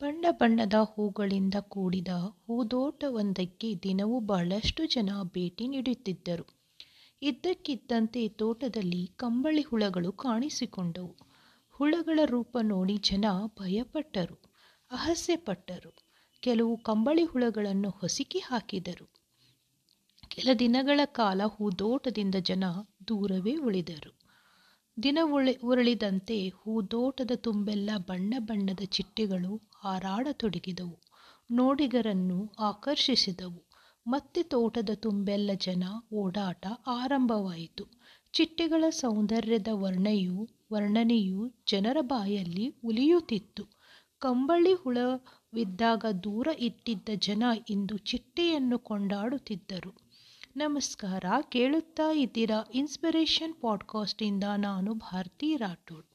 ಬಣ್ಣ ಬಣ್ಣದ ಹೂಗಳಿಂದ ಕೂಡಿದ ಹೂದೋಟವೊಂದಕ್ಕೆ ದಿನವೂ ಬಹಳಷ್ಟು ಜನ ಭೇಟಿ ನೀಡುತ್ತಿದ್ದರು. ಇದ್ದಕ್ಕಿದ್ದಂತೆ ತೋಟದಲ್ಲಿ ಕಂಬಳಿ ಹುಳಗಳು ಕಾಣಿಸಿಕೊಂಡವು. ಹುಳಗಳ ರೂಪ ನೋಡಿ ಜನ ಭಯಪಟ್ಟರು, ಅಹಸ್ಯಪಟ್ಟರು ಕೆಲವು ಕಂಬಳಿ ಹುಳಗಳನ್ನು ಹೊಸಕಿ ಹಾಕಿದರು. ಕೆಲ ದಿನಗಳ ಕಾಲ ಹೂದೋಟದಿಂದ ಜನ ದೂರವೇ ಉಳಿದರು. ದಿನ ಉರುಳಿದಂತೆ ಹೂದೋಟದ ತುಂಬೆಲ್ಲ ಬಣ್ಣ ಬಣ್ಣದ ಚಿಟ್ಟೆಗಳು ಹಾರಾಡತೊಡಗಿದವು. ನೋಡಿಗರನ್ನು ಆಕರ್ಷಿಸಿದವು. ಮತ್ತೆ ತೋಟದ ತುಂಬೆಲ್ಲ ಜನ ಓಡಾಟ ಆರಂಭವಾಯಿತು. ಚಿಟ್ಟೆಗಳ ಸೌಂದರ್ಯದ ವರ್ಣೆಯು, ವರ್ಣನೆಯು ಜನರ ಬಾಯಲ್ಲಿ ಉಲಿಯುತ್ತಿತ್ತು. ಕಂಬಳಿ ಹುಳವಿದ್ದಾಗ ದೂರ ಇಟ್ಟಿದ್ದ ಜನ ಇಂದು ಚಿಟ್ಟೆಯನ್ನು ಕೊಂಡಾಡುತ್ತಿದ್ದರು. ನಮಸ್ಕಾರ, ಕೇಳುತ್ತಾ ಇದ್ದೀರಾ ಇನ್ಸ್ಪಿರೇಷನ್ ಪಾಡ್ಕಾಸ್ಟ್ ಇಂದ ನಾನು ಭಾರತಿ ರಾಠೋಡ್.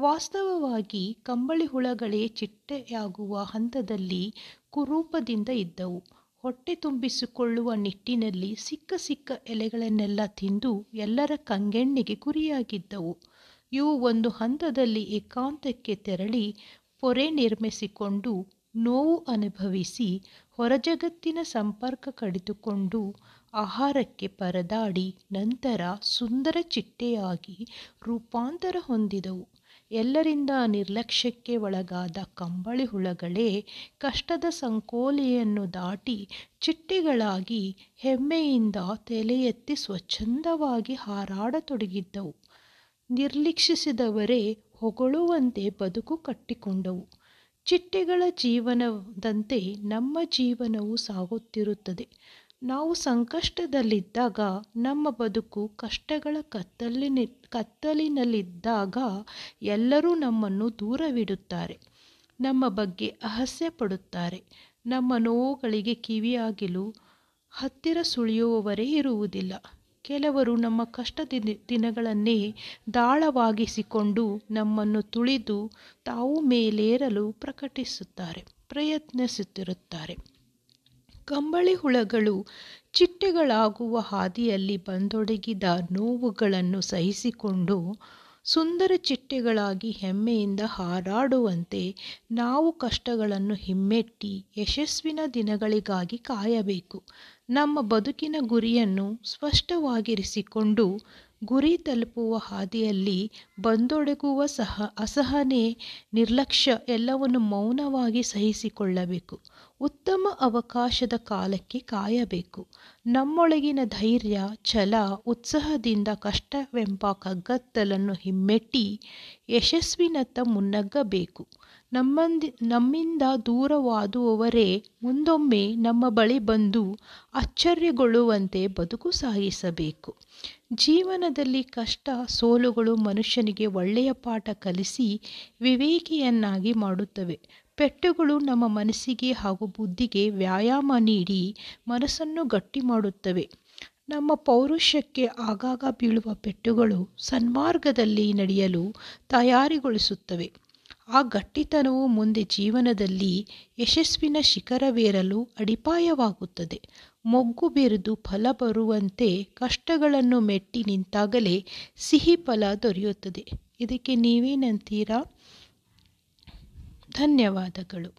ವಾಸ್ತವವಾಗಿ ಕಂಬಳಿ ಹುಳಗಳೇ ಚಿಟ್ಟೆಯಾಗುವ ಹಂತದಲ್ಲಿ ಕುರೂಪದಿಂದ ಇದ್ದವು. ಹೊಟ್ಟೆ ತುಂಬಿಸಿಕೊಳ್ಳುವ ನಿಟ್ಟಿನಲ್ಲಿ ಸಿಕ್ಕ ಸಿಕ್ಕ ಎಲೆಗಳನ್ನೆಲ್ಲ ತಿಂದು ಎಲ್ಲರ ಕಂಗೆಣ್ಣಿಗೆ ಗುರಿಯಾಗಿದ್ದವು. ಇವು ಒಂದು ಹಂತದಲ್ಲಿ ಏಕಾಂತಕ್ಕೆ ತೆರಳಿ ಪೊರೆ ನಿರ್ಮಿಸಿಕೊಂಡು ನೋವು ಅನುಭವಿಸಿ ಹೊರಜಗತ್ತಿನ ಸಂಪರ್ಕ ಕಡಿದುಕೊಂಡು ಆಹಾರಕ್ಕೆ ಪರದಾಡಿ ನಂತರ ಸುಂದರ ಚಿಟ್ಟೆಯಾಗಿ ರೂಪಾಂತರ ಹೊಂದಿದವು. ಎಲ್ಲರಿಂದ ನಿರ್ಲಕ್ಷ್ಯಕ್ಕೆ ಒಳಗಾದ ಕಂಬಳಿ ಹುಳಗಳೇ ಕಷ್ಟದ ಸಂಕೋಲೆಯನ್ನು ದಾಟಿ ಚಿಟ್ಟೆಗಳಾಗಿ ಹೆಮ್ಮೆಯಿಂದ ತಲೆ ಎತ್ತಿ ಸ್ವಚ್ಛಂದವಾಗಿ ಹಾರಾಡತೊಡಗಿದ್ದವು ನಿರ್ಲಕ್ಷಿಸಿದವರೇ ಹೊಗಳುವಂತೆ ಬದುಕು ಕಟ್ಟಿಕೊಂಡವು. ಚಿಟ್ಟೆಗಳ ಜೀವನದಂತೆ ನಮ್ಮ ಜೀವನವು ಸಾಗುತ್ತಿರುತ್ತದೆ. ನಾವು ಸಂಕಷ್ಟದಲ್ಲಿದ್ದಾಗ, ನಮ್ಮ ಬದುಕು ಕಷ್ಟಗಳ ಕತ್ತಲಿನ ಕತ್ತಲಿನಲ್ಲಿದ್ದಾಗ ಎಲ್ಲರೂ ನಮ್ಮನ್ನು ದೂರವಿಡುತ್ತಾರೆ. ನಮ್ಮ ಬಗ್ಗೆ ಅಸಹ್ಯ ಪಡುತ್ತಾರೆ. ನಮ್ಮ ನೋವುಗಳಿಗೆ ಕಿವಿಯಾಗಿಲು ಹತ್ತಿರ ಸುಳಿಯುವವರೇ ಇರುವುದಿಲ್ಲ. ಕೆಲವರು ನಮ್ಮ ಕಷ್ಟ ದಿನಗಳನ್ನೇ ದಾಳವಾಗಿಸಿಕೊಂಡು ನಮ್ಮನ್ನು ತುಳಿದು ತಾವು ಮೇಲೇರಲು ಪ್ರಕಟಿಸುತ್ತಾರೆ, ಪ್ರಯತ್ನಿಸುತ್ತಿರುತ್ತಾರೆ. ಕಂಬಳಿ ಹುಳಗಳು ಚಿಟ್ಟೆಗಳಾಗುವ ಹಾದಿಯಲ್ಲಿ ಬಂದೊಡಗಿದ ನೋವುಗಳನ್ನು ಸಹಿಸಿಕೊಂಡು ಸುಂದರ ಚಿಟ್ಟೆಗಳಾಗಿ ಹೆಮ್ಮೆಯಿಂದ ಹಾರಾಡುವಂತೆ ನಾವು ಕಷ್ಟಗಳನ್ನು ಹಿಮ್ಮೆಟ್ಟಿ ಯಶಸ್ವಿನ ದಿನಗಳಿಗಾಗಿ ಕಾಯಬೇಕು. ನಮ್ಮ ಬದುಕಿನ ಗುರಿಯನ್ನು ಸ್ಪಷ್ಟವಾಗಿರಿಸಿಕೊಂಡು ಗುರಿ ತಲುಪುವ ಹಾದಿಯಲ್ಲಿ ಬಂದೊಡಗುವ ಸಹ ಅಸಹನೆ, ನಿರ್ಲಕ್ಷ್ಯ ಎಲ್ಲವನ್ನು ಮೌನವಾಗಿ ಸಹಿಸಿಕೊಳ್ಳಬೇಕು. ಉತ್ತಮ ಅವಕಾಶದ ಕಾಲಕ್ಕೆ ಕಾಯಬೇಕು. ನಮ್ಮೊಳಗಿನ ಧೈರ್ಯ, ಛಲ, ಉತ್ಸಾಹದಿಂದ ಕಷ್ಟವೆಂಬ ಕಗ್ಗತ್ತಲನ್ನು ಹಿಮ್ಮೆಟ್ಟಿ ಯಶಸ್ವಿನತ್ತ ಮುನ್ನಗ್ಗಬೇಕು. ನಮ್ಮಂದಿ ನಮ್ಮಿಂದ ದೂರವಾದುವವರೇ ಮುಂದೊಮ್ಮೆ ನಮ್ಮ ಬಳಿ ಬಂದು ಅಚ್ಚರಿಗೊಳ್ಳುವಂತೆ ಬದುಕು ಸಾಗಿಸಬೇಕು. ಜೀವನದಲ್ಲಿ ಕಷ್ಟ, ಸೋಲುಗಳು ಮನುಷ್ಯನಿಗೆ ಒಳ್ಳೆಯ ಪಾಠ ಕಲಿಸಿ ವಿವೇಕಿಯನ್ನಾಗಿ ಮಾಡುತ್ತವೆ. ಪೆಟ್ಟುಗಳು ನಮ್ಮ ಮನಸ್ಸಿಗೆ ಹಾಗೂ ಬುದ್ಧಿಗೆ ವ್ಯಾಯಾಮ ನೀಡಿ ಮನಸ್ಸನ್ನು ಗಟ್ಟಿ ಮಾಡುತ್ತವೆ. ನಮ್ಮ ಪೌರುಷಕ್ಕೆ ಆಗಾಗ ಬೀಳುವ ಪೆಟ್ಟುಗಳು ಸನ್ಮಾರ್ಗದಲ್ಲಿ ನಡೆಯಲು ತಯಾರಿಗೊಳಿಸುತ್ತವೆ ಆ ಗಟ್ಟಿತನವು ಮುಂದೆ ಜೀವನದಲ್ಲಿ ಯಶಸ್ವಿನ ಶಿಖರವೇರಲು ಅಡಿಪಾಯವಾಗುತ್ತದೆ. ಮೊಗ್ಗು ಬಿರಿದು ಫಲ ಬರುವಂತೆ ಕಷ್ಟಗಳನ್ನು ಮೆಟ್ಟಿ ನಿಂತಾಗಲೇ ಸಿಹಿ ಫಲ ದೊರೆಯುತ್ತದೆ. ಇದಕ್ಕೆ ನೀವೇನಂತೀರಾ? ಧನ್ಯವಾದಗಳು.